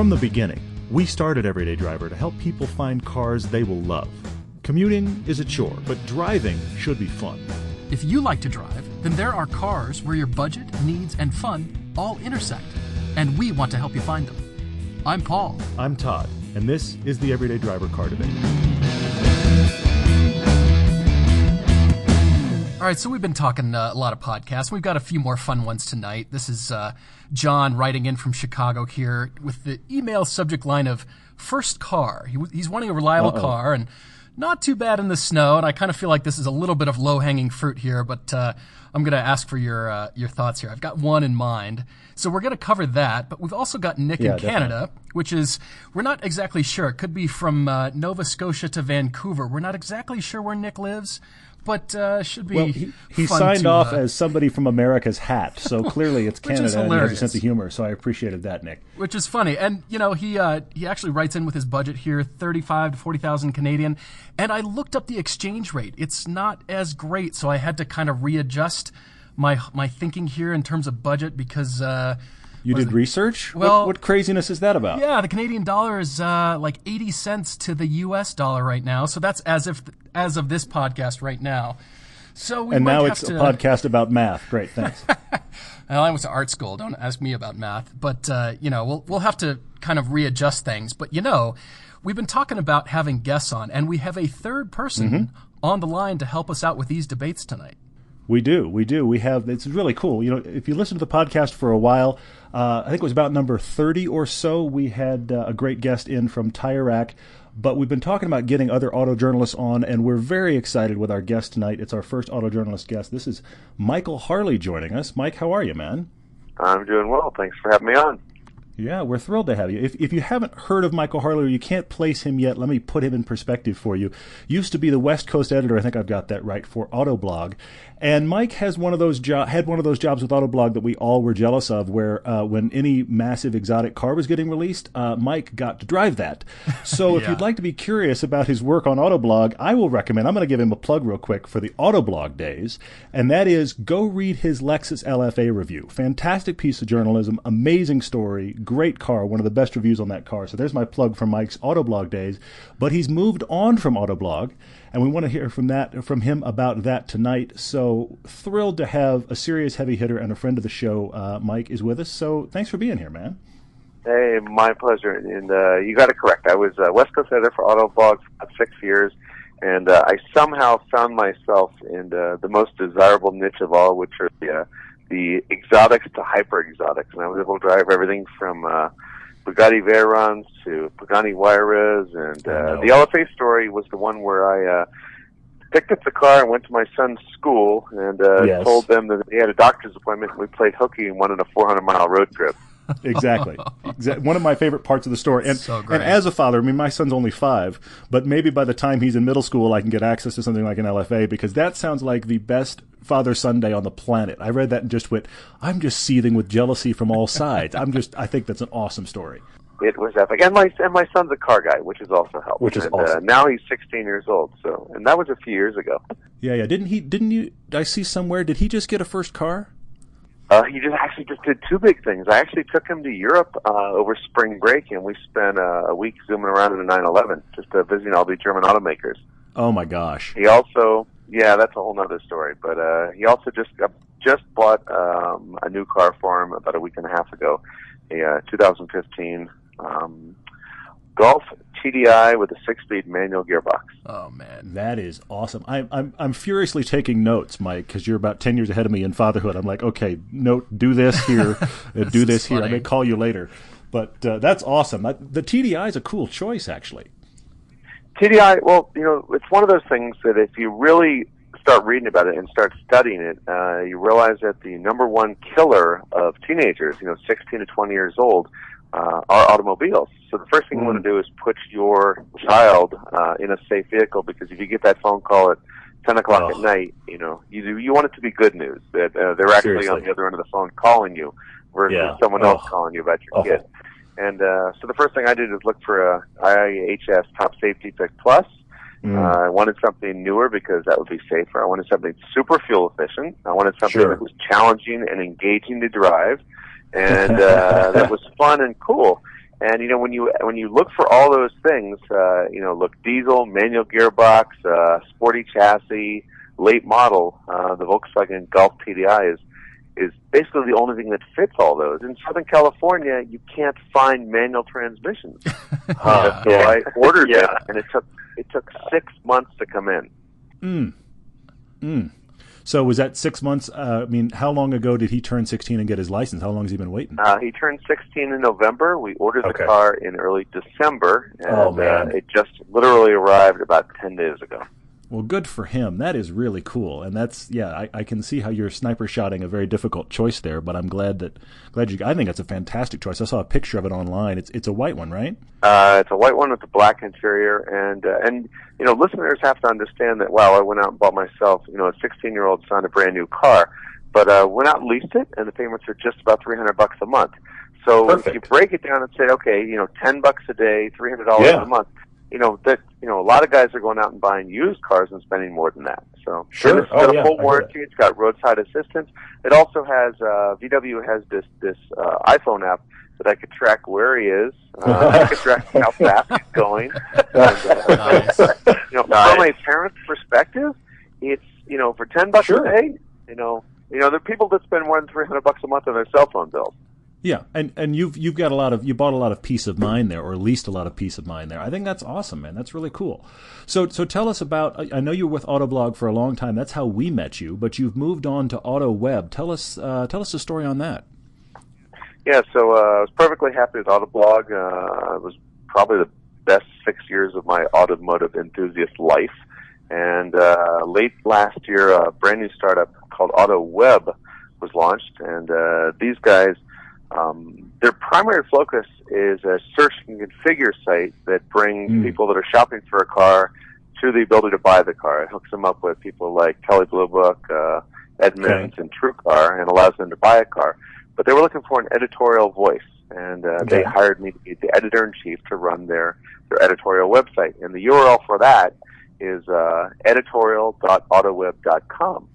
From the beginning, we started Everyday Driver to help people find cars they will love. Commuting is a chore, but driving should be fun. If you like to drive, then there are cars where your budget, needs, and fun all intersect, and we want to help you find them. I'm Paul. I'm Todd, and this is the Everyday Driver Car Debate. All right, so we've been talking uh, a lot of podcasts. We've got a few more fun ones tonight. This is uh, John writing in from Chicago here with the email subject line of first car. He, he's wanting a reliable Uh-oh. car and not too bad in the snow. And I kind of feel like this is a little bit of low hanging fruit here, but uh, I'm going to ask for your uh, your thoughts here. I've got one in mind, so we're going to cover that. But we've also got Nick yeah, in Canada, definitely. which is we're not exactly sure. It could be from uh, Nova Scotia to Vancouver. We're not exactly sure where Nick lives but uh, should be. Well, he, he signed to, off uh, as somebody from America's Hat, so clearly it's Canada and he has a sense of humor. So I appreciated that, Nick. Which is funny, and you know he uh, he actually writes in with his budget here, thirty five to forty thousand Canadian, and I looked up the exchange rate. It's not as great, so I had to kind of readjust my my thinking here in terms of budget because uh, you did research? Well, what, what, craziness is that about? Yeah, the Canadian dollar is uh, like eighty cents to the U.S. dollar right now. So that's as if as of this podcast right now. So and now it's to... a podcast about math. Great, thanks. well, I went to art school. Don't ask me about math. But uh, you know, we'll we'll have to kind of readjust things. But you know, we've been talking about having guests on, and we have a third person mm-hmm. on the line to help us out with these debates tonight. We do, we do. We have. It's really cool. You know, if you listen to the podcast for a while, uh, I think it was about number thirty or so. We had uh, a great guest in from Tire Rack, but we've been talking about getting other auto journalists on, and we're very excited with our guest tonight. It's our first auto journalist guest. This is Michael Harley joining us. Mike, how are you, man? I'm doing well. Thanks for having me on. Yeah, we're thrilled to have you. If, if you haven't heard of Michael Harley or you can't place him yet, let me put him in perspective for you. Used to be the West Coast editor, I think I've got that right, for Autoblog. And Mike has one of those jo- had one of those jobs with Autoblog that we all were jealous of, where uh, when any massive exotic car was getting released, uh, Mike got to drive that. So yeah. if you'd like to be curious about his work on Autoblog, I will recommend. I'm going to give him a plug real quick for the Autoblog days, and that is go read his Lexus LFA review. Fantastic piece of journalism, amazing story, great car, one of the best reviews on that car. So there's my plug for Mike's Autoblog days. But he's moved on from Autoblog and we want to hear from that from him about that tonight. So thrilled to have a serious heavy hitter and a friend of the show. Uh, Mike is with us. So thanks for being here, man. Hey, my pleasure. And uh, you got it correct. I was West Coast editor for Autoblog for six years, and uh, I somehow found myself in uh, the most desirable niche of all, which are the, uh, the exotics to hyper exotics. And I was able to drive everything from uh, Bugatti Veyrons to Pagani Huayras, and uh, the LFA story was the one where I uh, picked up the car and went to my son's school and uh, yes. told them that he had a doctor's appointment. And we played hooky and went on a 400 mile road trip. exactly. One of my favorite parts of the story. And, so and as a father, I mean, my son's only five, but maybe by the time he's in middle school, I can get access to something like an LFA because that sounds like the best Father Sunday on the planet. I read that and just went, I'm just seething with jealousy from all sides. I'm just, I think that's an awesome story. It was epic, and my and my son's a car guy, which is also helped. Which is and, awesome. Uh, now he's 16 years old, so and that was a few years ago. Yeah, yeah. Didn't he? Didn't you? I see somewhere. Did he just get a first car? Uh, he just actually just did two big things. I actually took him to Europe uh, over spring break, and we spent uh, a week zooming around in a 911, just uh, visiting all the German automakers. Oh my gosh! He also yeah, that's a whole nother story. But uh, he also just got, just bought um, a new car for him about a week and a half ago, a uh, 2015 um, Golf TDI with a six-speed manual gearbox. Oh man, that is awesome! I'm I'm I'm furiously taking notes, Mike, because you're about ten years ahead of me in fatherhood. I'm like, okay, note, do this here, uh, do this here. I may call you later, but uh, that's awesome. The TDI is a cool choice, actually. TDI, well, you know, it's one of those things that if you really start reading about it and start studying it, uh, you realize that the number one killer of teenagers, you know, 16 to 20 years old, uh, are automobiles. So the first thing mm. you want to do is put your child uh, in a safe vehicle because if you get that phone call at 10 o'clock oh. at night, you know, you you want it to be good news that uh, they're actually Seriously. on the other end of the phone calling you versus yeah. someone oh. else calling you about your oh. kid. And uh, so the first thing I did is look for a IIHS Top Safety Pick Plus. Mm. Uh, I wanted something newer because that would be safer. I wanted something super fuel efficient. I wanted something sure. that was challenging and engaging to drive, and uh, that was fun and cool. And you know when you when you look for all those things, uh, you know, look diesel, manual gearbox, uh, sporty chassis, late model, uh, the Volkswagen Golf TDI is is basically the only thing that fits all those. In Southern California, you can't find manual transmissions. uh, so I ordered yeah. it, and it took it took six months to come in. Mm. Mm. So was that six months? Uh, I mean, how long ago did he turn 16 and get his license? How long has he been waiting? Uh, he turned 16 in November. We ordered okay. the car in early December, and oh, uh, it just literally arrived about 10 days ago. Well, good for him. That is really cool, and that's yeah. I, I, can see how you're sniper shotting a very difficult choice there, but I'm glad that glad you. I think that's a fantastic choice. I saw a picture of it online. It's it's a white one, right? Uh, it's a white one with a black interior, and uh, and you know listeners have to understand that. Wow, I went out and bought myself you know a 16 year old son a brand new car, but uh, went out and leased it, and the payments are just about 300 bucks a month. So Perfect. if you break it down and say, okay, you know, 10 bucks a day, $300 yeah. a month you know that you know a lot of guys are going out and buying used cars and spending more than that. So sure, it's got oh, a yeah, full warranty. It's got roadside assistance. It also has uh, VW has this this uh, iPhone app that I could track where he is. Uh, I could track how fast he's going. And, uh, nice. You know, nice. from a parent's perspective, it's you know for ten bucks sure. a day, you know, you know there are people that spend more than three hundred bucks a month on their cell phone bills. Yeah, and and you've you've got a lot of you bought a lot of peace of mind there, or at least a lot of peace of mind there. I think that's awesome, man. That's really cool. So so tell us about. I know you were with Autoblog for a long time. That's how we met you, but you've moved on to AutoWeb. Tell us uh, tell us the story on that. Yeah, so uh, I was perfectly happy with Autoblog. Uh, it was probably the best six years of my automotive enthusiast life. And uh, late last year, a brand new startup called AutoWeb was launched, and uh, these guys um, their primary focus is a search and configure site that brings mm. people that are shopping for a car to the ability to buy the car. It hooks them up with people like Kelley Blue Book, uh, Edmunds, okay. and TrueCar, and allows them to buy a car. But they were looking for an editorial voice, and uh, okay. they hired me to be the editor in chief to run their their editorial website. And the URL for that is uh, editorial.autoweb.com.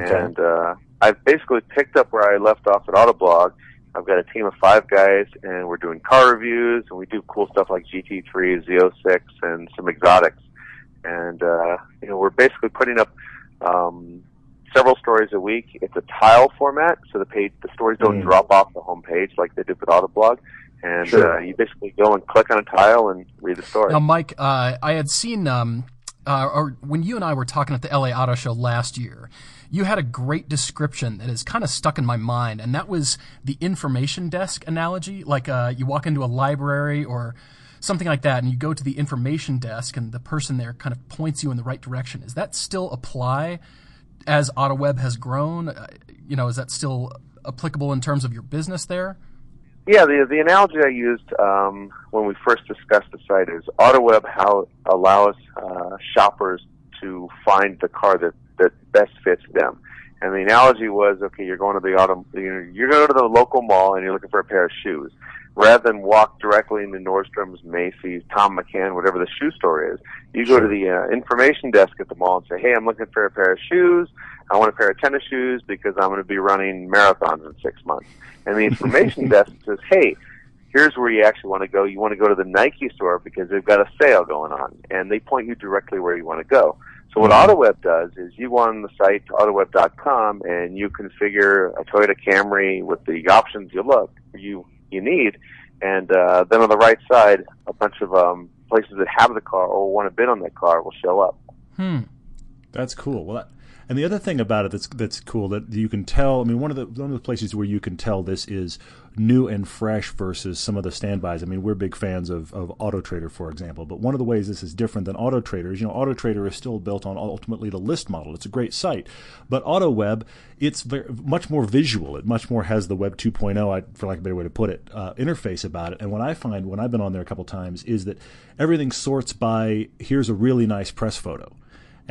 Okay. And uh, I've basically picked up where I left off at Autoblog I've got a team of five guys, and we're doing car reviews, and we do cool stuff like GT3, Z06, and some exotics. And uh, you know, we're basically putting up um, several stories a week. It's a tile format, so the page, the stories don't mm. drop off the home page like they did with Autoblog. And sure. uh, you basically go and click on a tile and read the story. Now, Mike, uh, I had seen, um, uh, or when you and I were talking at the LA Auto Show last year, you had a great description that is kind of stuck in my mind, and that was the information desk analogy. Like uh, you walk into a library or something like that, and you go to the information desk, and the person there kind of points you in the right direction. Does that still apply as AutoWeb has grown? Uh, you know, is that still applicable in terms of your business there? Yeah, the the analogy I used um, when we first discussed the site is AutoWeb how allows uh, shoppers to find the car that that best fits them. And the analogy was, okay, you're going to the auto, you're going to the local mall and you're looking for a pair of shoes. Rather than walk directly into Nordstrom's, Macy's, Thom McAn, whatever the shoe store is, you go to the uh, information desk at the mall and say, hey, I'm looking for a pair of shoes. I want a pair of tennis shoes because I'm going to be running marathons in six months. And the information desk says, hey, here's where you actually want to go. You want to go to the Nike store because they've got a sale going on, and they point you directly where you want to go. So what. AutoWeb does is you go on the site autoweb.com and you configure a Toyota Camry with the options you look you you need, and uh, then on the right side, a bunch of um, places that have the car or want to bid on that car will show up. Hmm. That's cool. Well, that, and the other thing about it that's that's cool that you can tell. I mean, one of the one of the places where you can tell this is new and fresh versus some of the standbys. I mean, we're big fans of of Auto Trader, for example. But one of the ways this is different than Auto is, you know, Auto Trader is still built on ultimately the list model. It's a great site, but AutoWeb it's very, much more visual. It much more has the Web 2.0, I, for lack of a better way to put it, uh, interface about it. And what I find when I've been on there a couple times is that everything sorts by here's a really nice press photo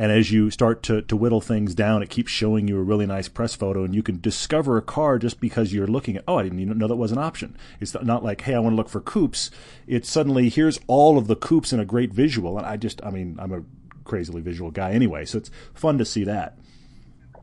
and as you start to, to whittle things down, it keeps showing you a really nice press photo, and you can discover a car just because you're looking at, oh, I didn't even know that was an option. It's not like, hey, I want to look for coupes. It's suddenly, here's all of the coupes in a great visual. And I just, I mean, I'm a crazily visual guy anyway, so it's fun to see that.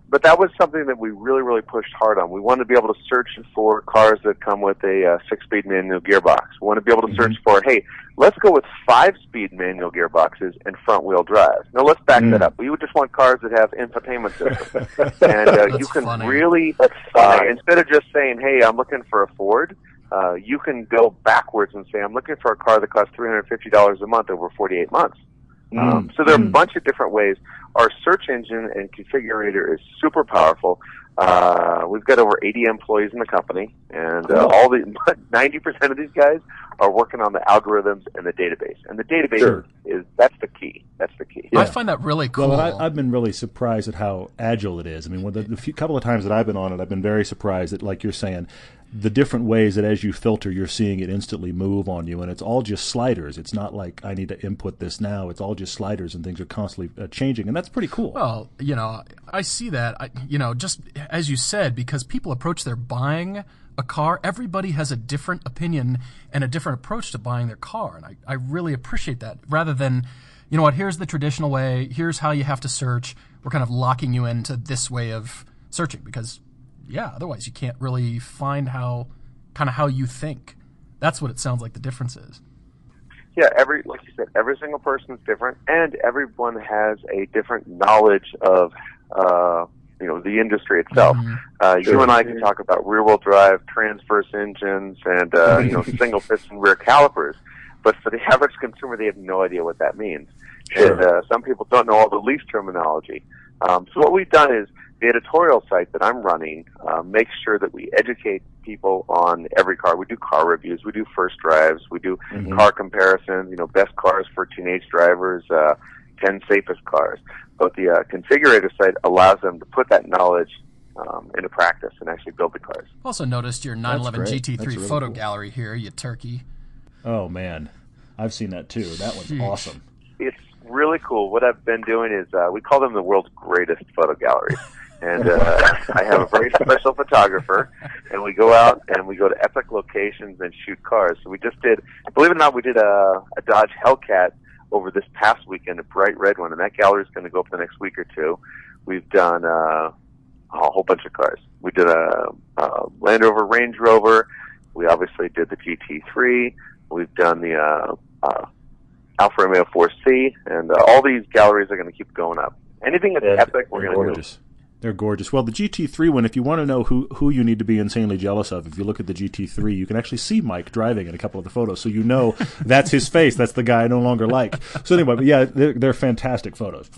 But that was something that we really, really pushed hard on. We wanted to be able to search for cars that come with a uh, six-speed manual gearbox. We want to be able to search Mm-hmm. for, hey, let's go with five-speed manual gearboxes and front-wheel drive. Now let's back Mm. that up. We would just want cars that have infotainment systems, and uh, you can funny. really, uh, instead of just saying, hey, I'm looking for a Ford. Uh, you can go backwards and say, I'm looking for a car that costs $350 a month over 48 months. Um, so there are a bunch of different ways. Our search engine and configurator is super powerful. Uh, we've got over 80 employees in the company, and uh, all the 90% of these guys are working on the algorithms and the database. And the database Sure. is that's the key. That's the key. I find that really cool. Well, I, I've been really surprised at how agile it is. I mean, when the, the few, couple of times that I've been on it, I've been very surprised that, like you're saying, the different ways that as you filter, you're seeing it instantly move on you, and it's all just sliders. It's not like I need to input this now. It's all just sliders, and things are constantly uh, changing, and that's pretty cool. Well, you know, I see that. I, you know, just as you said, because people approach their buying a car, everybody has a different opinion and a different approach to buying their car, and I, I really appreciate that. Rather than, you know what, here's the traditional way. Here's how you have to search. We're kind of locking you into this way of searching because, yeah, otherwise you can't really find how, kind of how you think. That's what it sounds like the difference is. Yeah, every like you said, every single person is different, and everyone has a different knowledge of uh, you know the industry itself. Uh, You and I can talk about rear-wheel drive, transverse engines, and uh, you know single piston rear calipers, but for the average consumer, they have no idea what that means. Sure. And uh, some people don't know all the lease terminology. Um, so what we've done is the editorial site that I'm running uh, makes sure that we educate people on every car. We do car reviews, we do first drives, we do car comparisons. You know, best cars for teenage drivers, uh, ten safest cars. But the uh, configurator site allows them to put that knowledge um, into practice and actually build the cars. Also noticed your 911. GT3 really photo cool. gallery here, you turkey. Oh man, I've seen that too. That one's Sheesh. awesome. it's really cool. What I've been doing is uh, we call them the world's greatest photo galleries. And uh, I have a very special photographer, and we go out and we go to epic locations and shoot cars. So we just did, believe it or not, we did a, a Dodge Hellcat over this past weekend, a bright red one, and that gallery is going to go up the next week or two. We've done uh, a whole bunch of cars. We did a, a Land Rover Range Rover. We obviously did the GT3. We've done the uh, uh, Alfa Romeo 4C, and uh, all these galleries are going to keep going up. Anything that's epic, we're going to do. Gorgeous. They're gorgeous. Well, the GT3 one, if you want to know who, who you need to be insanely jealous of, if you look at the GT3, you can actually see Mike driving in a couple of the photos, so you know that's his face. That's the guy I no longer like. So anyway, but yeah, they're, they're fantastic photos.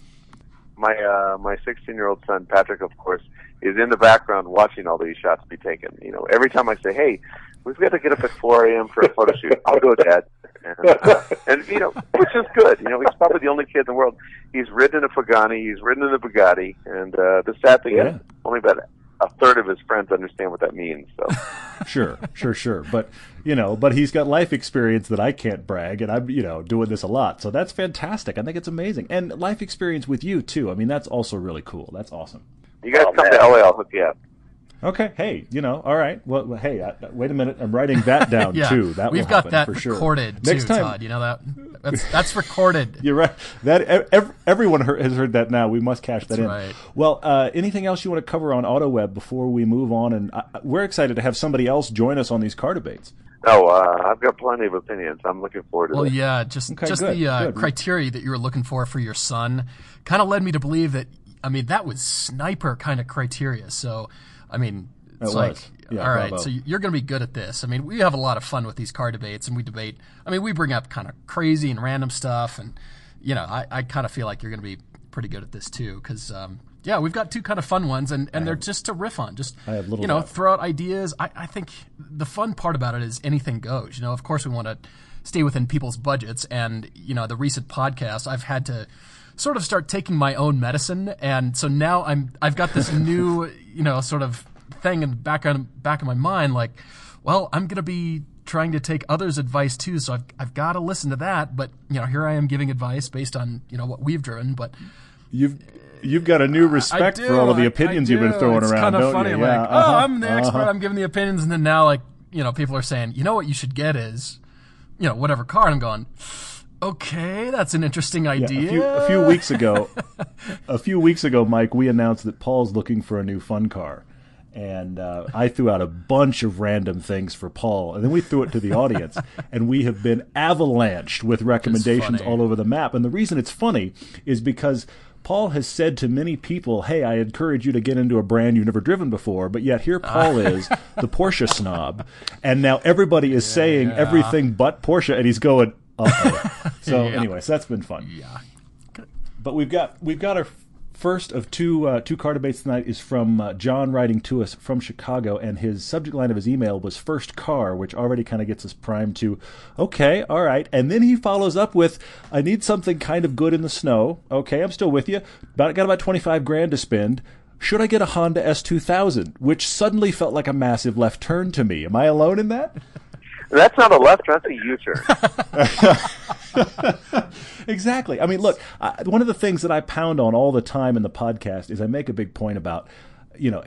My uh, my 16 year old son Patrick, of course, is in the background watching all these shots be taken. You know, every time I say, "Hey, we've got to get up at 4 a.m. for a photo shoot," I'll go, Dad. And, uh, and you know, which is good. You know, he's probably the only kid in the world. He's ridden in a Pagani, he's ridden in a Bugatti, and uh, the sad thing Yeah. is, only about a third of his friends understand what that means. So. Sure, sure, sure. But you know, but he's got life experience that I can't brag, and I'm you know doing this a lot, so that's fantastic. I think it's amazing, and life experience with you too. I mean, that's also really cool. That's awesome. You guys Oh, come man. to LA, I'll hook you up. Okay, hey, you know, all right. Well, well, hey, I, wait a minute. I'm writing that down Yeah, too. That we've got that for sure. recorded Next too, time, Todd. You know that that's that's recorded. You're right. That ev- everyone heard, has heard that now. We must cash that That's in. right. Well, uh, anything else you want to cover on AutoWeb before we move on? And uh, we're excited to have somebody else join us on these car debates. Oh, uh, I've got plenty of opinions. I'm looking forward to Well, this. yeah, just Okay, just good, the uh, criteria that you were looking for for your son kind of led me to believe that. I mean, that was sniper kind of criteria. So, I mean, it's It like. Yeah, all right, bravo. so you're going to be good at this. I mean, we have a lot of fun with these car debates, and we debate. I mean, we bring up kind of crazy and random stuff, and you know, I, I kind of feel like you're going to be pretty good at this too, because. Um, yeah, we've got two kind of fun ones, and, and they're just to riff on. Just I have little you know, doubt. throw out ideas. I, I think the fun part about it is anything goes. You know, of course we want to stay within people's budgets, and you know, the recent podcast I've had to sort of start taking my own medicine, and so now I'm I've got this new you know sort of thing in the back on back of my mind, like, well, I'm gonna be trying to take others' advice too, so I've I've got to listen to that. But you know, here I am giving advice based on you know what we've driven, but. You've you've got a new respect do, for all of the opinions I you've been throwing it's around. kind of funny. you? I'm Yeah, uh-huh, oh, I'm the expert. uh-huh. I'm giving the opinions, and then now, like, you know, people are saying, you know what you should get is, you know, whatever car. And I'm going, Okay, that's an interesting idea. Yeah, a, few, a few weeks ago, a few weeks ago, Mike, we announced that Paul's looking for a new fun car, and uh, I threw out a bunch of random things for Paul, and then we threw it to the audience, and we have been avalanched with recommendations all over the map. And the reason it's funny is because Paul has said to many people, "Hey, I encourage you to get into a brand you've never driven before," but yet here Paul is, the Porsche snob, and now everybody is yeah, saying yeah. everything but Porsche, and he's going. so yeah. anyway, so that's been fun. Yeah. But we've got we've got our first of two uh, two car debates tonight is from uh, John writing to us from Chicago, and his subject line of his email was first car, which already kind of gets us primed to, okay, all right, and then he follows up with, I need something kind of good in the snow. Okay, I'm still with you. About got about twenty five grand to spend. Should I get a Honda S2000? Which suddenly felt like a massive left turn to me. Am I alone in that? That's not a left, that's a U-turn. exactly. I mean, look, I, one of the things that I pound on all the time in the podcast is I make a big point about you know,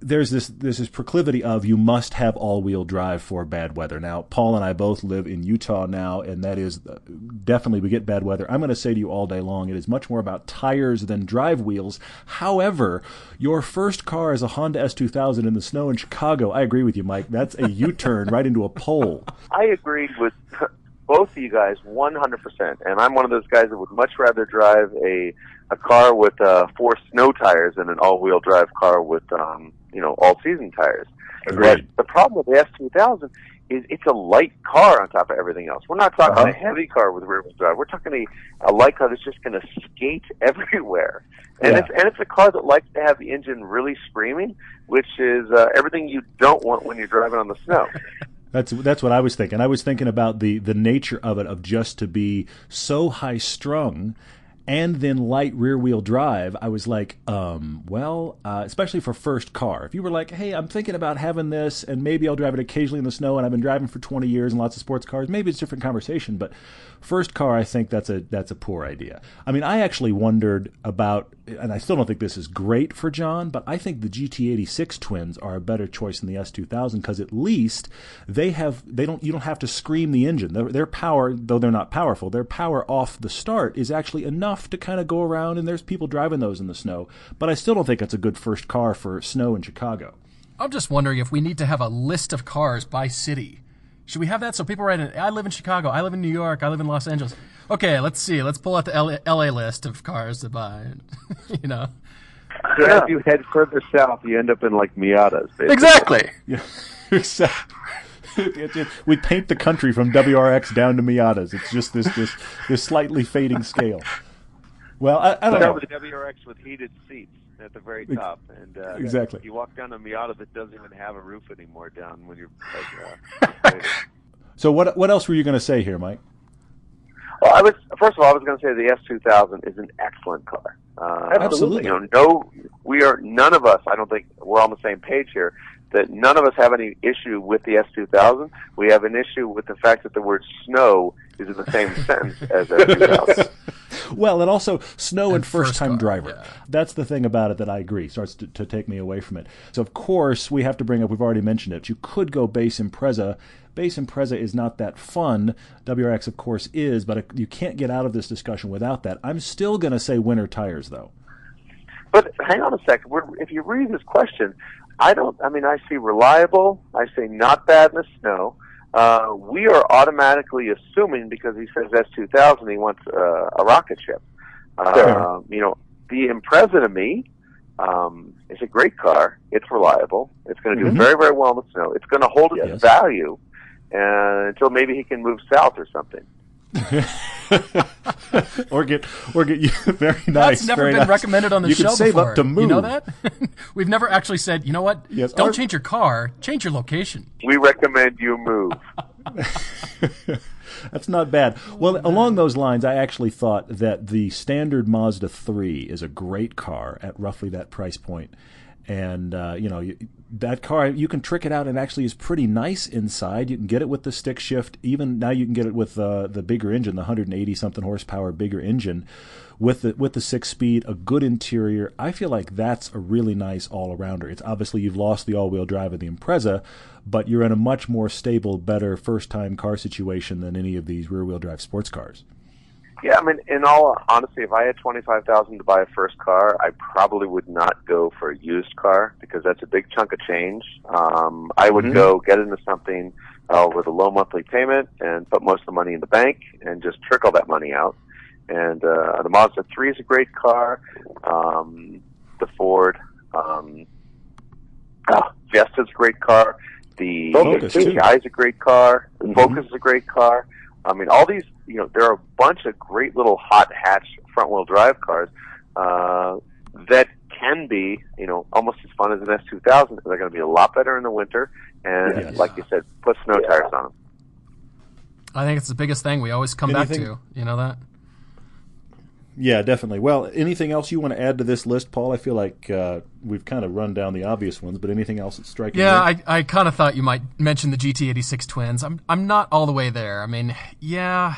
there's this there's this proclivity of you must have all wheel drive for bad weather. Now, Paul and I both live in Utah now, and that is uh, definitely we get bad weather. I'm going to say to you all day long, it is much more about tires than drive wheels. However, your first car is a Honda S2000 in the snow in Chicago. I agree with you, Mike. That's a U-turn right into a pole. I agreed with both of you guys 100%. And I'm one of those guys that would much rather drive a a car with uh, four snow tires than an all-wheel drive car with um, you know all-season tires. Agreed. But the problem with the S2000 is it's a light car on top of everything else. We're not talking uh-huh. a heavy car with rear-wheel drive. We're talking a, a light car that's just going to skate everywhere. And yeah. it's and it's a car that likes to have the engine really screaming, which is uh, everything you don't want when you're driving on the snow. That's that's what I was thinking. I was thinking about the the nature of it of just to be so high strung and then light rear wheel drive, I was like, um, well, uh, especially for first car. If you were like, hey, I'm thinking about having this and maybe I'll drive it occasionally in the snow and I've been driving for 20 years and lots of sports cars, maybe it's a different conversation. But first car, I think that's a that's a poor idea. I mean, I actually wondered about, and I still don't think this is great for John, but I think the GT86 twins are a better choice than the S2000 because at least they have they don't you don't have to scream the engine. Their, their power, though they're not powerful, their power off the start is actually enough enough to kind of go around, and there's people driving those in the snow. But I still don't think it's a good first car for snow in Chicago. I'm just wondering if we need to have a list of cars by city. Should we have that so people write in, I live in Chicago, I live in New York, I live in Los Angeles. Okay, let's see. Let's pull out the LA, LA list of cars to buy. you know. So yeah. as you head further south, you end up in like Miatas. Basically. Exactly. Yeah. exactly. it, it, we paint the country from WRX down to Miatas. It's just this this this slightly fading scale. Well, I, I don't know. with the WRX with heated seats at the very top, and uh, exactly. You walk down a Miata that doesn't even have a roof anymore down when you're. Like, uh, so what what else were you going to say here, Mike? Well, I was first of all, I was going to say the S2000 is an excellent car. Uh, Absolutely. You know, no, we are none of us. I don't think we're on the same page here. That none of us have any issue with the S2000. We have an issue with the fact that the word snow is in the same sense as S2000 well, and also snow and, and first time driver. Yeah. That's the thing about it that I agree starts to, to, take me away from it. So of course we have to bring up. We've already mentioned it. You could go base Impreza. Base Impreza is not that fun. WRX of course is, but you can't get out of this discussion without that. I'm still going to say winter tires though. But hang on a second. We're, if you read this question, I don't. I mean, I see reliable. I say not bad in the snow uh, we are automatically assuming because he says S2000, he wants uh, a rocket ship. Uh, sure. You know, the Impreza to me um, is a great car. It's reliable. It's going to do mm-hmm. very, very well in the snow. It's going to hold yes. its value uh, until maybe he can move south or something. or get or get you very nice. That's never been nice. recommended on the you show. You can save before. up to move. You know that? We've never actually said, you know what? Yes, Don't our... change your car. Change your location. We recommend you move. That's not bad. Well, along those lines, I actually thought that the standard Mazda 3 is a great car at roughly that price point and uh, you know that car you can trick it out and actually is pretty nice inside. You can get it with the stick shift. Even now you can get it with uh, the bigger engine the 180 something horsepower bigger engine with the with the six speed a good interior. I feel like that's a really nice all-arounder it's obviously you've lost the all-wheel drive of the impreza but you're in a much more stable better first time car situation than any of these rear-wheel drive sports cars Yeah, I mean, in all honesty, if I had twenty five thousand to buy a first car, I probably would not go for a used car because that's a big chunk of change. Um, I would Mhm. go get into something uh, with a low monthly payment and put most of the money in the bank and just trickle that money out. And uh, the Mazda three is a great car. Um, the Ford um, uh, Fiesta's a great car. The Focus. GTI is a great car. The Mhm. Focus is a great car. I mean, all these, you know, there are a bunch of great little hot hatch front wheel drive cars uh, that can be, you know, almost as fun as an S2000. They're going to be a lot better in the winter, and Yes. like you said, put snow tires on them. I think it's the biggest thing we always come back to. You know that? Yeah, definitely. Well, anything else you want to add to this list, Paul? I feel like uh, we've kind of run down the obvious ones, but anything else that's striking? Yeah, you? I, I kind of thought you might mention the GT86 twins. I'm I'm not all the way there. I mean, yeah,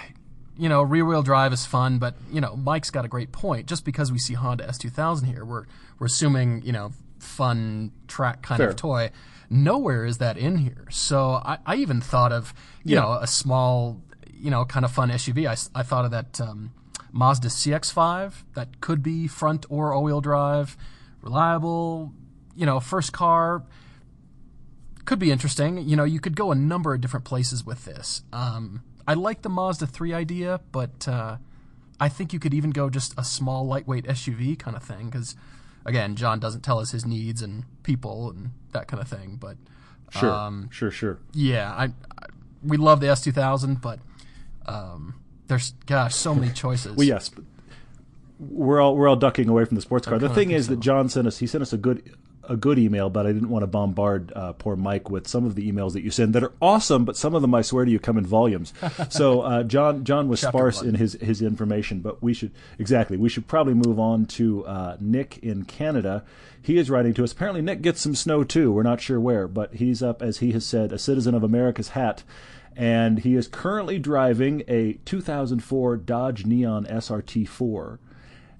you know, rear wheel drive is fun, but you know, Mike's got a great point. Just because we see Honda S2000 here, we're we're assuming you know fun track kind Fair. of toy. Nowhere is that in here. So I, I even thought of you Yeah. know a small you know kind of fun SUV. I, I thought of that um, Mazda CX-5 that could be front or all-wheel drive, reliable. You know, first car could be interesting. You know, you could go a number of different places with this. Um, I like the Mazda 3 idea, but uh, I think you could even go just a small, lightweight SUV kind of thing. Because, again, John doesn't tell us his needs and people and that kind of thing. But sure, um, sure, sure. yeah, I, I we love the S2000, but um, there's gosh, so many choices. Well, yes, but we're all we're all ducking away from the sports car. The thing is that. John sent us he sent us a good a good email, but I didn't want to bombard uh, poor Mike with some of the emails that you send that are awesome, but some of them I swear to you come in volumes. so uh, John John was Chapter sparse one. in his his information, but we should exactly we should probably move on to uh, Nick in Canada. He is writing to us. Apparently, Nick gets some snow too. We're not sure where, but he's up as he has said, a citizen of America's hat and he is currently driving a 2004 Dodge Neon SRT4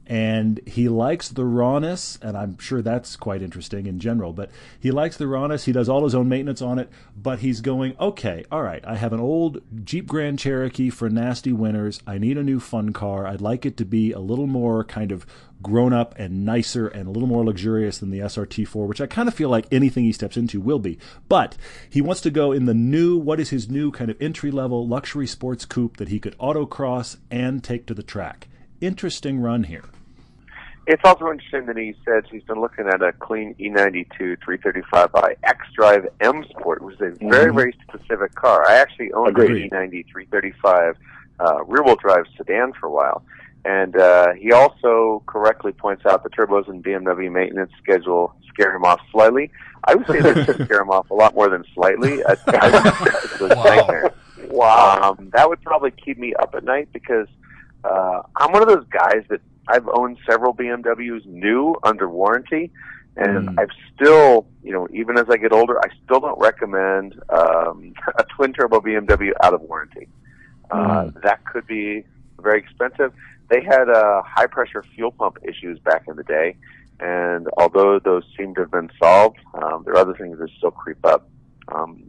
and he likes the rawness and i'm sure that's quite interesting in general but he likes the rawness he does all his own maintenance on it but he's going okay all right i have an old jeep grand cherokee for nasty winters i need a new fun car i'd like it to be a little more kind of grown up and nicer and a little more luxurious than the SRT4, which I kind of feel like anything he steps into will be. But he wants to go in the new, what is his new kind of entry level luxury sports coupe that he could autocross and take to the track. Interesting run here. It's also interesting that he says he's been looking at a clean E E92 335 by X-Drive M Sport, which is a very, Mhm. very specific car. I actually owned Agreed. an E90 335 uh, rear-wheel drive sedan for a while. And uh, he also correctly points out the turbos and BMW maintenance schedule scare him off slightly. I would say they should scare him off a lot more than slightly. I, I, Wow. nightmare. Wow. Um, that would probably keep me up at night because uh, I'm one of those guys that I've owned several BMWs new under warranty, and Mm. I've still, you know, even as I get older, I still don't recommend um, a twin turbo BMW out of warranty. Uh, Mm. that could be very expensive. They had uh, high pressure fuel pump issues back in the day, and although those seem to have been solved, um, there are other things that still creep up. Um,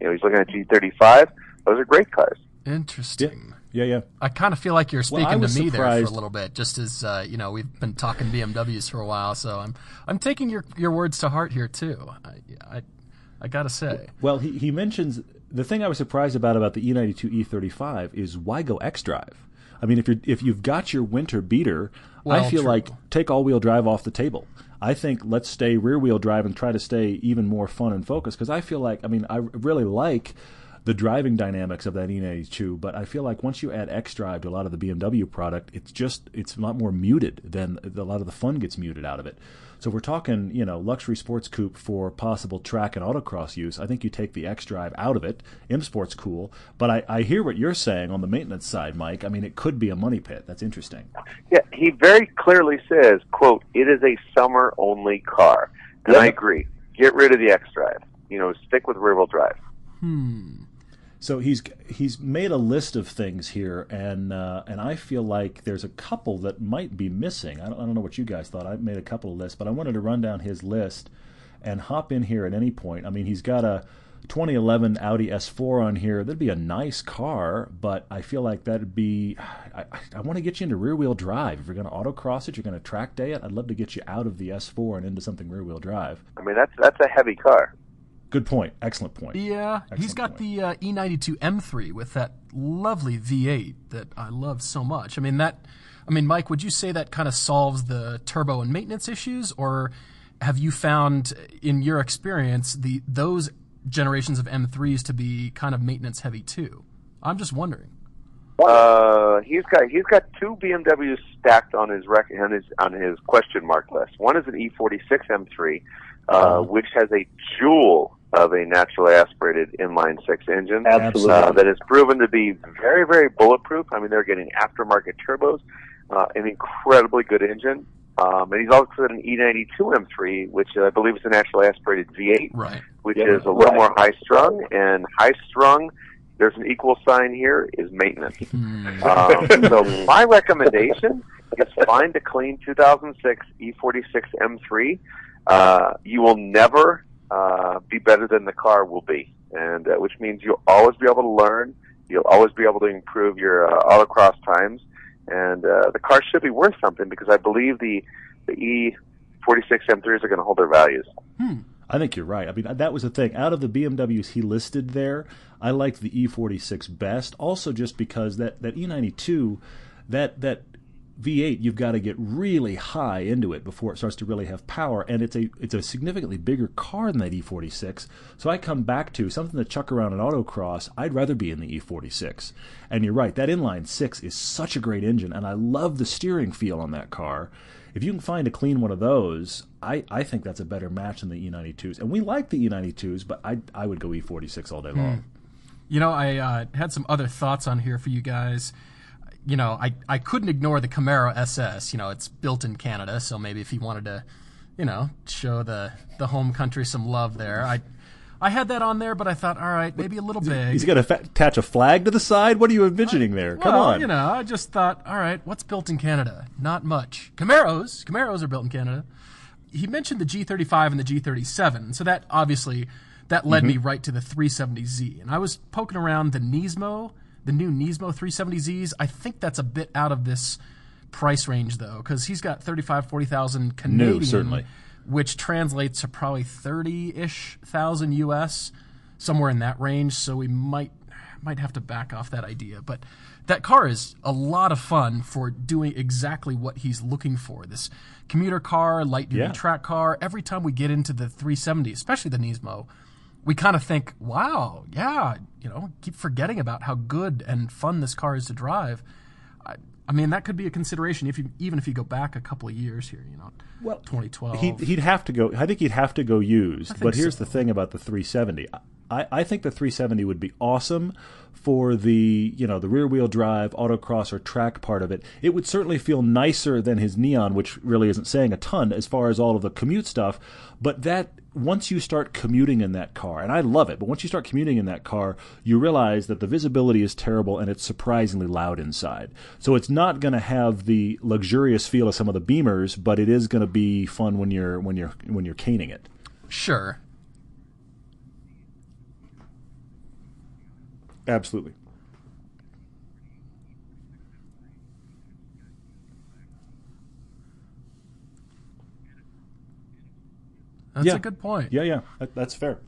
you know, he's looking at G35. Those are great cars. Interesting. Yeah, yeah. Yeah. I kind of feel like you're speaking was to me there for a little bit, just as uh, you know we've been talking BMWs for a while. So I'm I'm taking your your words to heart here too. I I, I gotta say, Well, he, he mentions the thing I was surprised about about the E E92 E35 is why go X Drive? I mean, if you're if you've got your winter beater, I feel true. like take all wheel drive off the table. I think let's stay rear wheel drive and try to stay even more fun and focused because I feel like I mean I really like the driving dynamics of that E92, but I feel like once you add X Drive to a lot of the BMW product, it's just it's a lot more muted than a lot of the fun gets muted out of it. So if we're talking, you know, luxury sports coupe for possible track and autocross use. I think you take the X Drive out of it. M Sport's cool, but I, I hear what you're saying on the maintenance side, Mike. I mean, it could be a money pit. That's interesting. Yeah, he very clearly says, "quote It is a summer only car," and I agree. Get rid of the X Drive. You know, stick with rear wheel drive. Hmm. So he's he's made a list of things here, and uh, and I feel like there's a couple that might be missing. I don't, I don't know what you guys thought. I made a couple of lists, but I wanted to run down his list and hop in here at any point. I mean, he's got a 2011 Audi S4 on here. That'd be a nice car, but I feel like that'd be. I, I, want to get you into rear wheel drive. If you're going to autocross it, you're going to track day it. I'd love to get you out of the S4 and into something rear wheel drive. I mean, that's that's a heavy car. Good point. Excellent point. Yeah, Excellent he's got point. the uh, E92 M3 with that lovely V8 that I love so much. I mean that. I mean, Mike, would you say that kind of solves the turbo and maintenance issues, or have you found, in your experience, the those generations of M3s to be kind of maintenance heavy too? I'm just wondering. Uh, he's got he's got two BMWs stacked on his rec- on his on his question mark list. One is an E46 M3, uh, which has a jewel of a naturally aspirated inline six engine. Absolutely. Uh, that has proven to be very very bulletproof. I mean, they're getting aftermarket turbos, uh, an incredibly good engine. Um, and he's also got an E92 M3, which I believe is a naturally aspirated V8 Right. which Yeah. is a little Right. more high strung and high strung. There's an equal sign here is maintenance. um, so my recommendation is find a clean 2006 E46 M3. Uh, you will never uh, be better than the car will be, and uh, which means you'll always be able to learn. You'll always be able to improve your uh, autocross times, and uh, the car should be worth something because I believe the the E46 M3s are going to hold their values. I think you're right. I mean, that was the thing. Out of the BMWs he listed there, I liked the E46 best. Also, just because that that E92, that that V8, you've got to get really high into it before it starts to really have power, and it's a it's a significantly bigger car than that E46. So I come back to something to chuck around an autocross. I'd rather be in the E46. And you're right. That inline six is such a great engine, and I love the steering feel on that car. If you can find a clean one of those, I, I think that's a better match than the E92s. And we like the E92s, but I I would go E46 all day long. You know, I uh, had some other thoughts on here for you guys. You know, I, I couldn't ignore the Camaro SS. You know, it's built in Canada, so maybe if he wanted to, you know, show the, the home country some love there, I I had that on there, but I thought, all right, maybe a little big. He's got to fa- attach a flag to the side. What are you envisioning there? Come well, on. you know, I just thought, all right, what's built in Canada? Not much. Camaros, Camaros are built in Canada. He mentioned the G35 and the G37, so that obviously that led mm-hmm. me right to the 370Z. And I was poking around the Nismo, the new Nismo 370Zs. I think that's a bit out of this price range though, because he's got 35, 40,000 Canadian, certainly. which translates to probably 30-ish thousand US, somewhere in that range. So we might might have to back off that idea. But that car is a lot of fun for doing exactly what he's looking for. This commuter car, light duty Yeah. track car. Every time we get into the 370, especially the Nismo, we kind of think, wow, yeah, you know, keep forgetting about how good and fun this car is to drive. I, I mean, that could be a consideration if you even if you go back a couple of years here, you know, Well, 2012. He'd, he'd have to go. I think he'd have to go used. But here's so. the thing about the 370. I, I think the 370 would be awesome for the you know the rear wheel drive autocross or track part of it. It would certainly feel nicer than his Neon, which really isn't saying a ton as far as all of the commute stuff. But that once you start commuting in that car, and I love it, but once you start commuting in that car, you realize that the visibility is terrible and it's surprisingly loud inside. So it's not going to have the luxurious feel of some of the Beamers, but it is going to be fun when you're when you're when you're caning it. sure. Absolutely. That's Yeah. a good point. Yeah, yeah, that, that's fair.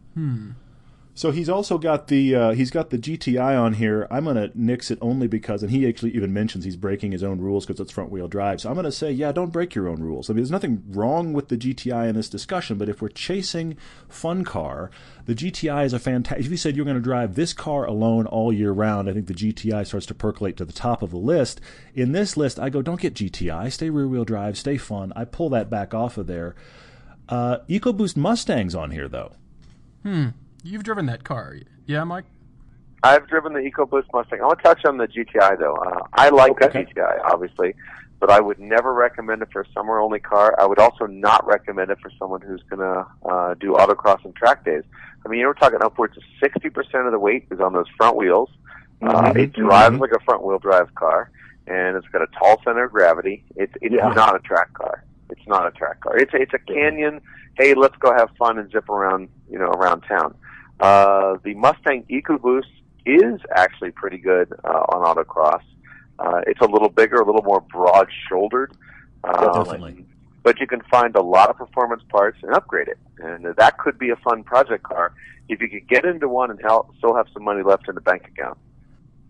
So he's also got the uh, he's got the GTI on here. I'm gonna nix it only because, and he actually even mentions he's breaking his own rules because it's front wheel drive. So I'm gonna say, yeah, don't break your own rules. I mean, there's nothing wrong with the GTI in this discussion, but if we're chasing fun car, the GTI is a fantastic. If you said you're going to drive this car alone all year round, I think the GTI starts to percolate to the top of the list. In this list, I go, don't get GTI, stay rear wheel drive, stay fun. I pull that back off of there. Uh, EcoBoost Mustang's on here though. Hmm. You've driven that car, yeah, Mike? I've driven the EcoBoost Mustang. I want to touch on the GTI though. Uh, I like Okay. the GTI, obviously, but I would never recommend it for a summer only car. I would also not recommend it for someone who's going to uh, do autocross and track days. I mean, you're talking upwards of 60% of the weight is on those front wheels. Uh, it drives like a front wheel drive car, and it's got a tall center of gravity. It's it's Yeah. not a track car. It's not a track car. It's a, it's a canyon. Hey, let's go have fun and zip around, you know, around town. Uh, the Mustang EcoBoost is actually pretty good uh, on autocross. Uh, it's a little bigger, a little more broad-shouldered. Um, Definitely. But you can find a lot of performance parts and upgrade it, and that could be a fun project car if you could get into one and help, still have some money left in the bank account.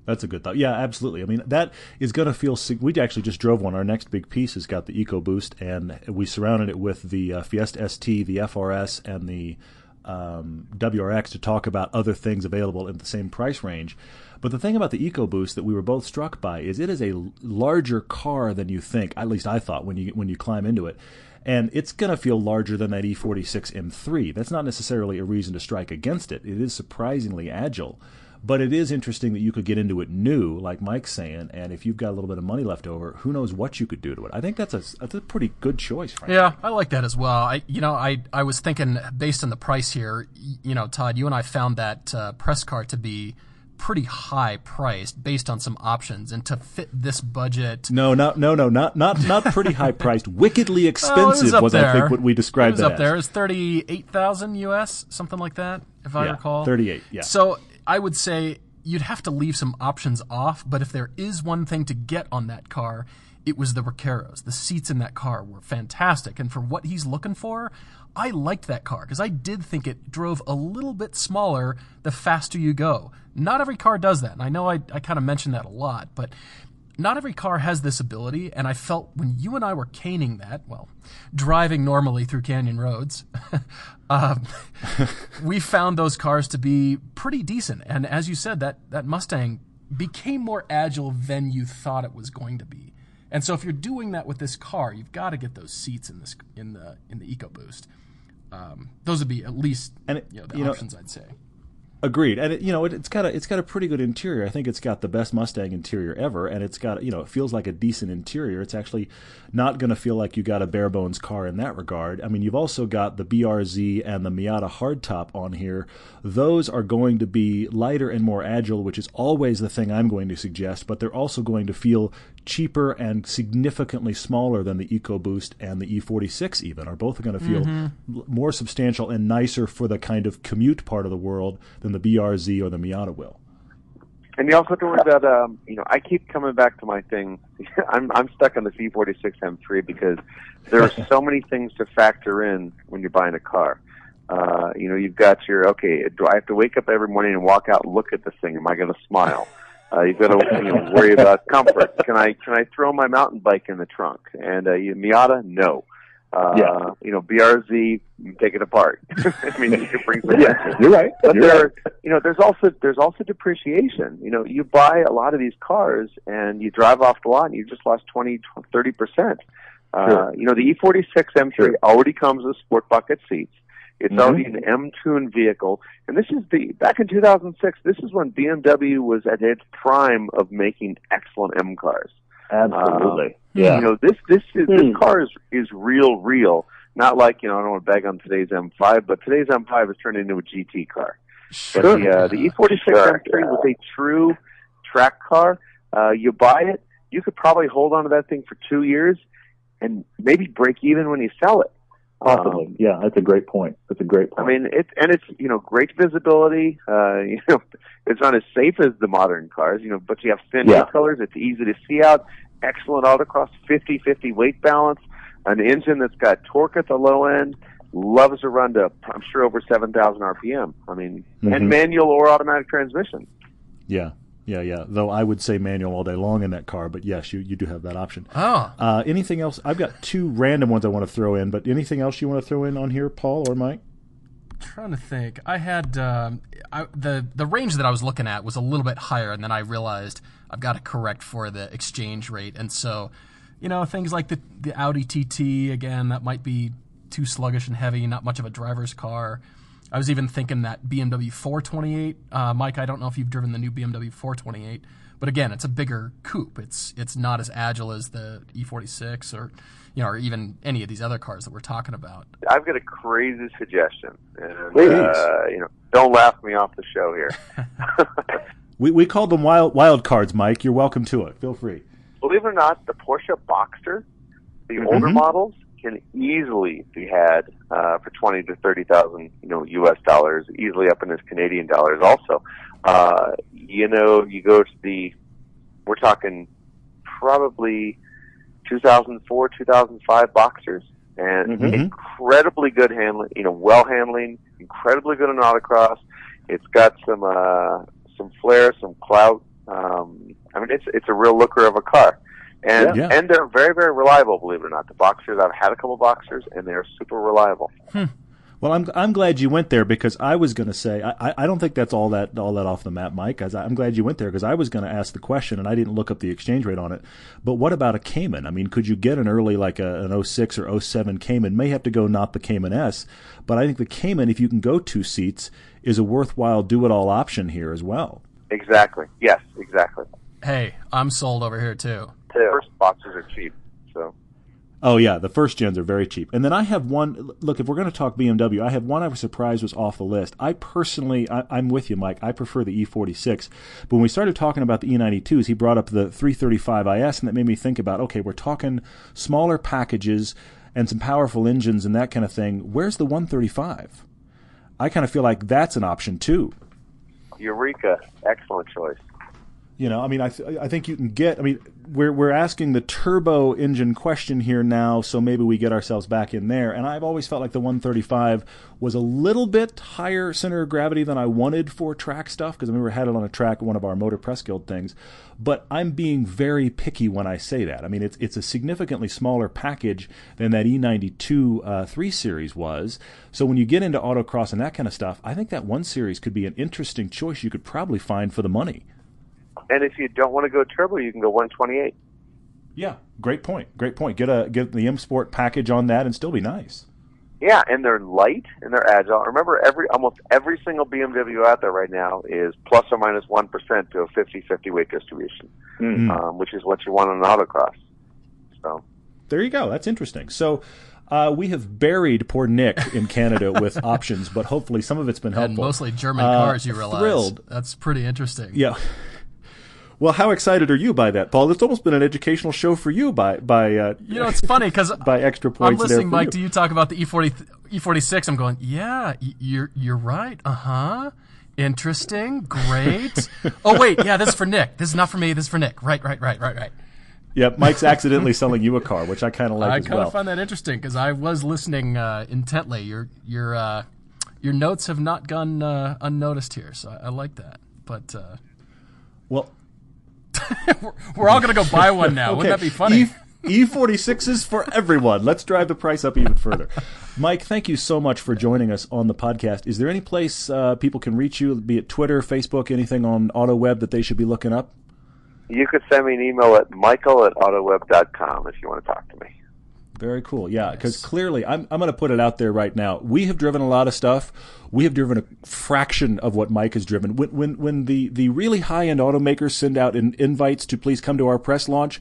That's a good thought. Yeah, absolutely. I mean, that is going to feel. We actually just drove one. Our next big piece has got the EcoBoost, and we surrounded it with the uh, Fiesta ST, the FRS, and the um, WRX to talk about other things available in the same price range. But the thing about the EcoBoost that we were both struck by is it is a larger car than you think. At least I thought when you when you climb into it. And it's going to feel larger than that E46 M3. That's not necessarily a reason to strike against it. It is surprisingly agile. But it is interesting that you could get into it new, like Mike's saying, and if you've got a little bit of money left over, who knows what you could do to it. I think that's a, that's a pretty good choice. Frankly. Yeah, I like that as well. I, you know, I, I was thinking based on the price here, you know, Todd, you and I found that uh, press car to be pretty high priced based on some options and to fit this budget. No, no, no, no, not not not pretty high priced. Wickedly expensive oh, was, was I think what we described. It was up as. there. Eight thousand US, something like that, if I yeah, recall. Thirty eight. Yeah. So I would say you'd have to leave some options off, but if there is one thing to get on that car, it was the Recaros. The seats in that car were fantastic, and for what he's looking for, I liked that car because I did think it drove a little bit smaller the faster you go. Not every car does that, and I know I, I kind of mentioned that a lot, but not every car has this ability, and I felt when you and I were caning that, well, driving normally through canyon roads, um, we found those cars to be pretty decent. And as you said, that, that Mustang became more agile than you thought it was going to be. And so if you're doing that with this car, you've got to get those seats in this in the in the EcoBoost. Um, those would be at least it, you know, the you options know, I'd say. Agreed, and it, you know it, has got a it's got a pretty good interior. I think it's got the best Mustang interior ever, and it's got you know it feels like a decent interior. It's actually not going to feel like you got a bare bones car in that regard. I mean, you've also got the BRZ and the Miata hardtop on here. Those are going to be lighter and more agile, which is always the thing I'm going to suggest. But they're also going to feel cheaper and significantly smaller than the EcoBoost and the E46 even are both going to feel mm-hmm. more substantial and nicer for the kind of commute part of the world than the BRZ or the Miata will. And you also have to worry about, um, you know, I keep coming back to my thing. I'm I'm stuck on the E46 M3 because there are so many things to factor in when you're buying a car. Uh, you know, you've got your okay. Do I have to wake up every morning and walk out and look at this thing? Am I going to smile? Uh, you've got to you know, worry about comfort. Can I can I throw my mountain bike in the trunk? And uh, you, Miata, no. Uh, yeah. You know, BRZ, take it apart. I mean, you can bring some. yeah, you're right. But you're there, right. you know, there's also there's also depreciation. You know, you buy a lot of these cars and you drive off the lot and you just lost 20, 30 percent. Uh, sure. You know, the E46 M3 sure. already comes with sport bucket seats. It's mm-hmm. already an M-tuned vehicle, and this is the back in 2006. This is when BMW was at its prime of making excellent M cars. Absolutely, uh, yeah. You know, this this is, this hmm. car is is real, real. Not like you know, I don't want to bag on today's M5, but today's M5 has turned into a GT car. Sure. But the uh, the E46 sure. M3 was a true track car. Uh, you buy it, you could probably hold on to that thing for two years, and maybe break even when you sell it. Possibly, um, yeah, that's a great point. That's a great point. I mean, it's and it's you know great visibility. Uh, you know, it's not as safe as the modern cars, you know, but you have thin yeah. colors. It's easy to see out. Excellent autocross, 50-50 weight balance, an engine that's got torque at the low end, loves to run to I'm sure over seven thousand RPM. I mean, mm-hmm. and manual or automatic transmission. Yeah, yeah, yeah. Though I would say manual all day long in that car, but yes, you, you do have that option. Oh. Uh, anything else? I've got two random ones I want to throw in, but anything else you want to throw in on here, Paul or Mike? I'm trying to think. I had um, I, the the range that I was looking at was a little bit higher, and then I realized I've got to correct for the exchange rate, and so you know things like the the Audi TT again that might be too sluggish and heavy, not much of a driver's car. I was even thinking that BMW 428. Uh, Mike, I don't know if you've driven the new BMW 428, but again, it's a bigger coupe. It's it's not as agile as the E46 or you know, or even any of these other cars that we're talking about. I've got a crazy suggestion, and uh, you know, don't laugh me off the show here. we we called them wild wild cards, Mike. You're welcome to it. Feel free. Believe it or not, the Porsche Boxster, the mm-hmm. older models, can easily be had uh, for twenty to thirty thousand, you know, U.S. dollars, easily up in his Canadian dollars. Also, uh, you know, you go to the, we're talking probably 2004, 2005 Boxsters, and Mhm. incredibly good handling. You know, well handling, incredibly good on autocross. It's got some uh, some flair, some clout. Um, I mean, it's it's a real looker of a car, and Yeah. and they're very very reliable. Believe it or not, the Boxsters I've had a couple Boxsters, and they're super reliable. Hmm. Well, I'm I'm glad you went there because I was going to say I, I- I don't think that's all that all that off the map, Mike. 'cause I'm glad you went there because I was going to ask the question and I didn't look up the exchange rate on it. But what about a Cayman? I mean, could you get an early like a, an 06 or 07 Cayman? May have to go not the Cayman S, but I think the Cayman, if you can go two seats, is a worthwhile do it all option here as well. Exactly. Yes. Exactly. Hey, I'm sold over here too. First Boxsters are cheap, so. Oh yeah, the first gens are very cheap. And then I have one. Look, if we're going to talk BMW, I have one I was surprised was off the list. I personally, I, I'm with you, Mike. I prefer the E46. But when we started talking about the E92s, he brought up the 335IS, and that made me think about okay, we're talking smaller packages and some powerful engines and that kind of thing. Where's the 135? I kind of feel like that's an option too. Eureka! Excellent choice. You know, I mean, I th- I think you can get. I mean, we're we're asking the turbo engine question here now, so maybe we get ourselves back in there. And I've always felt like the 135 was a little bit higher center of gravity than I wanted for track stuff because I remember I had it on a track one of our Motor Press Guild things. But I'm being very picky when I say that. I mean, it's it's a significantly smaller package than that E92 uh, 3 Series was. So when you get into autocross and that kind of stuff, I think that 1 Series could be an interesting choice you could probably find for the money. And if you don't want to go turbo, you can go 128. Yeah, great point. Great point. Get a get the M Sport package on that and still be nice. Yeah, and they're light and they're agile. Remember, every almost every single BMW out there right now is plus or minus one percent to a 50-50 weight distribution, Mm. um, which is what you want on an autocross. So There you go. That's interesting. So uh, we have buried poor Nick in Canada with options, but hopefully some of it's been And helpful. mostly German Uh, cars, you realize. Thrilled. That's pretty interesting. Yeah. Well, how excited are you by that, Paul? It's almost been an educational show for you by by uh, You know, it's funny because by extra points. I'm listening, Mike, you. to you talk about the E E40, E46. I'm going, yeah, y- you're you're right. Uh huh. Interesting. Great. oh wait, yeah, this is for Nick. This is not for me. This is for Nick. Right, right, right, right, right. Yep, Mike's accidentally selling you a car, which I kind of like I kind of well. find that interesting because I was listening uh, intently. Your your uh, your notes have not gone uh, unnoticed here, so I, I like that. But uh, well, we're, we're all gonna go buy one now. Wouldn't that be funny? E forty sixes for everyone. Let's drive the price up even further. Mike, thank you so much for joining us on the podcast. Is there any place uh, people can reach you, be it Twitter, Facebook, anything on AutoWeb that they should be looking up? you could send me an email at michael at autoweb.com if you want to talk to me. Very cool. Yeah, because clearly, I'm, I'm going to put it out there right now. We have driven a lot of stuff. We have driven a fraction of what Mike has driven. When when, when the, the really high end automakers send out in, invites to please come to our press launch,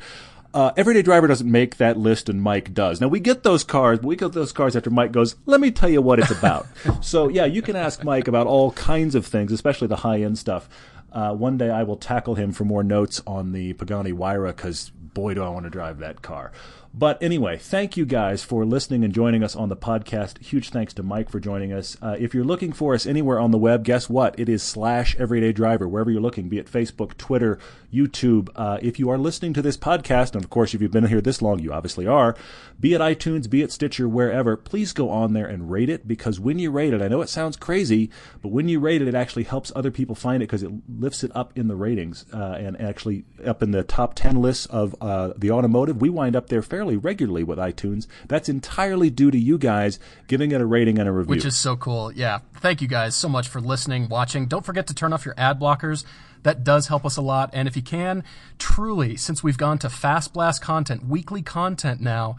uh, Everyday Driver doesn't make that list, and Mike does. Now we get those cars, but we get those cars after Mike goes. Let me tell you what it's about. so yeah, you can ask Mike about all kinds of things, especially the high end stuff. Uh, one day I will tackle him for more notes on the Pagani Huayra because boy, do I want to drive that car. But anyway, thank you guys for listening and joining us on the podcast. Huge thanks to Mike for joining us. Uh, if you're looking for us anywhere on the web, guess what? It is slash Everyday Driver, wherever you're looking, be it Facebook, Twitter, YouTube. Uh, if you are listening to this podcast, and of course, if you've been here this long, you obviously are, be it iTunes, be it Stitcher, wherever, please go on there and rate it because when you rate it, I know it sounds crazy, but when you rate it, it actually helps other people find it because it lifts it up in the ratings uh, and actually up in the top 10 lists of uh, the automotive. We wind up there fairly regularly with iTunes. That's entirely due to you guys giving it a rating and a review. Which is so cool. Yeah. Thank you guys so much for listening, watching. Don't forget to turn off your ad blockers. That does help us a lot. And if you can, truly, since we've gone to Fast Blast content, weekly content now,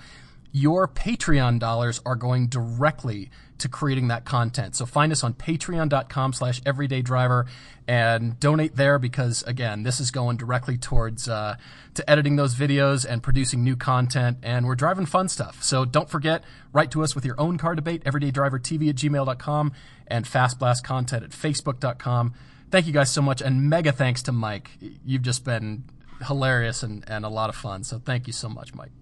your Patreon dollars are going directly to creating that content. So find us on patreon.com slash everydaydriver and donate there because again, this is going directly towards, uh, to editing those videos and producing new content and we're driving fun stuff. So don't forget, write to us with your own car debate, everydaydrivertv at gmail.com and fastblast content at facebook.com. Thank you guys so much and mega thanks to Mike. You've just been hilarious and, and a lot of fun. So thank you so much, Mike.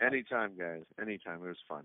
Anytime, guys. Anytime. It was fun.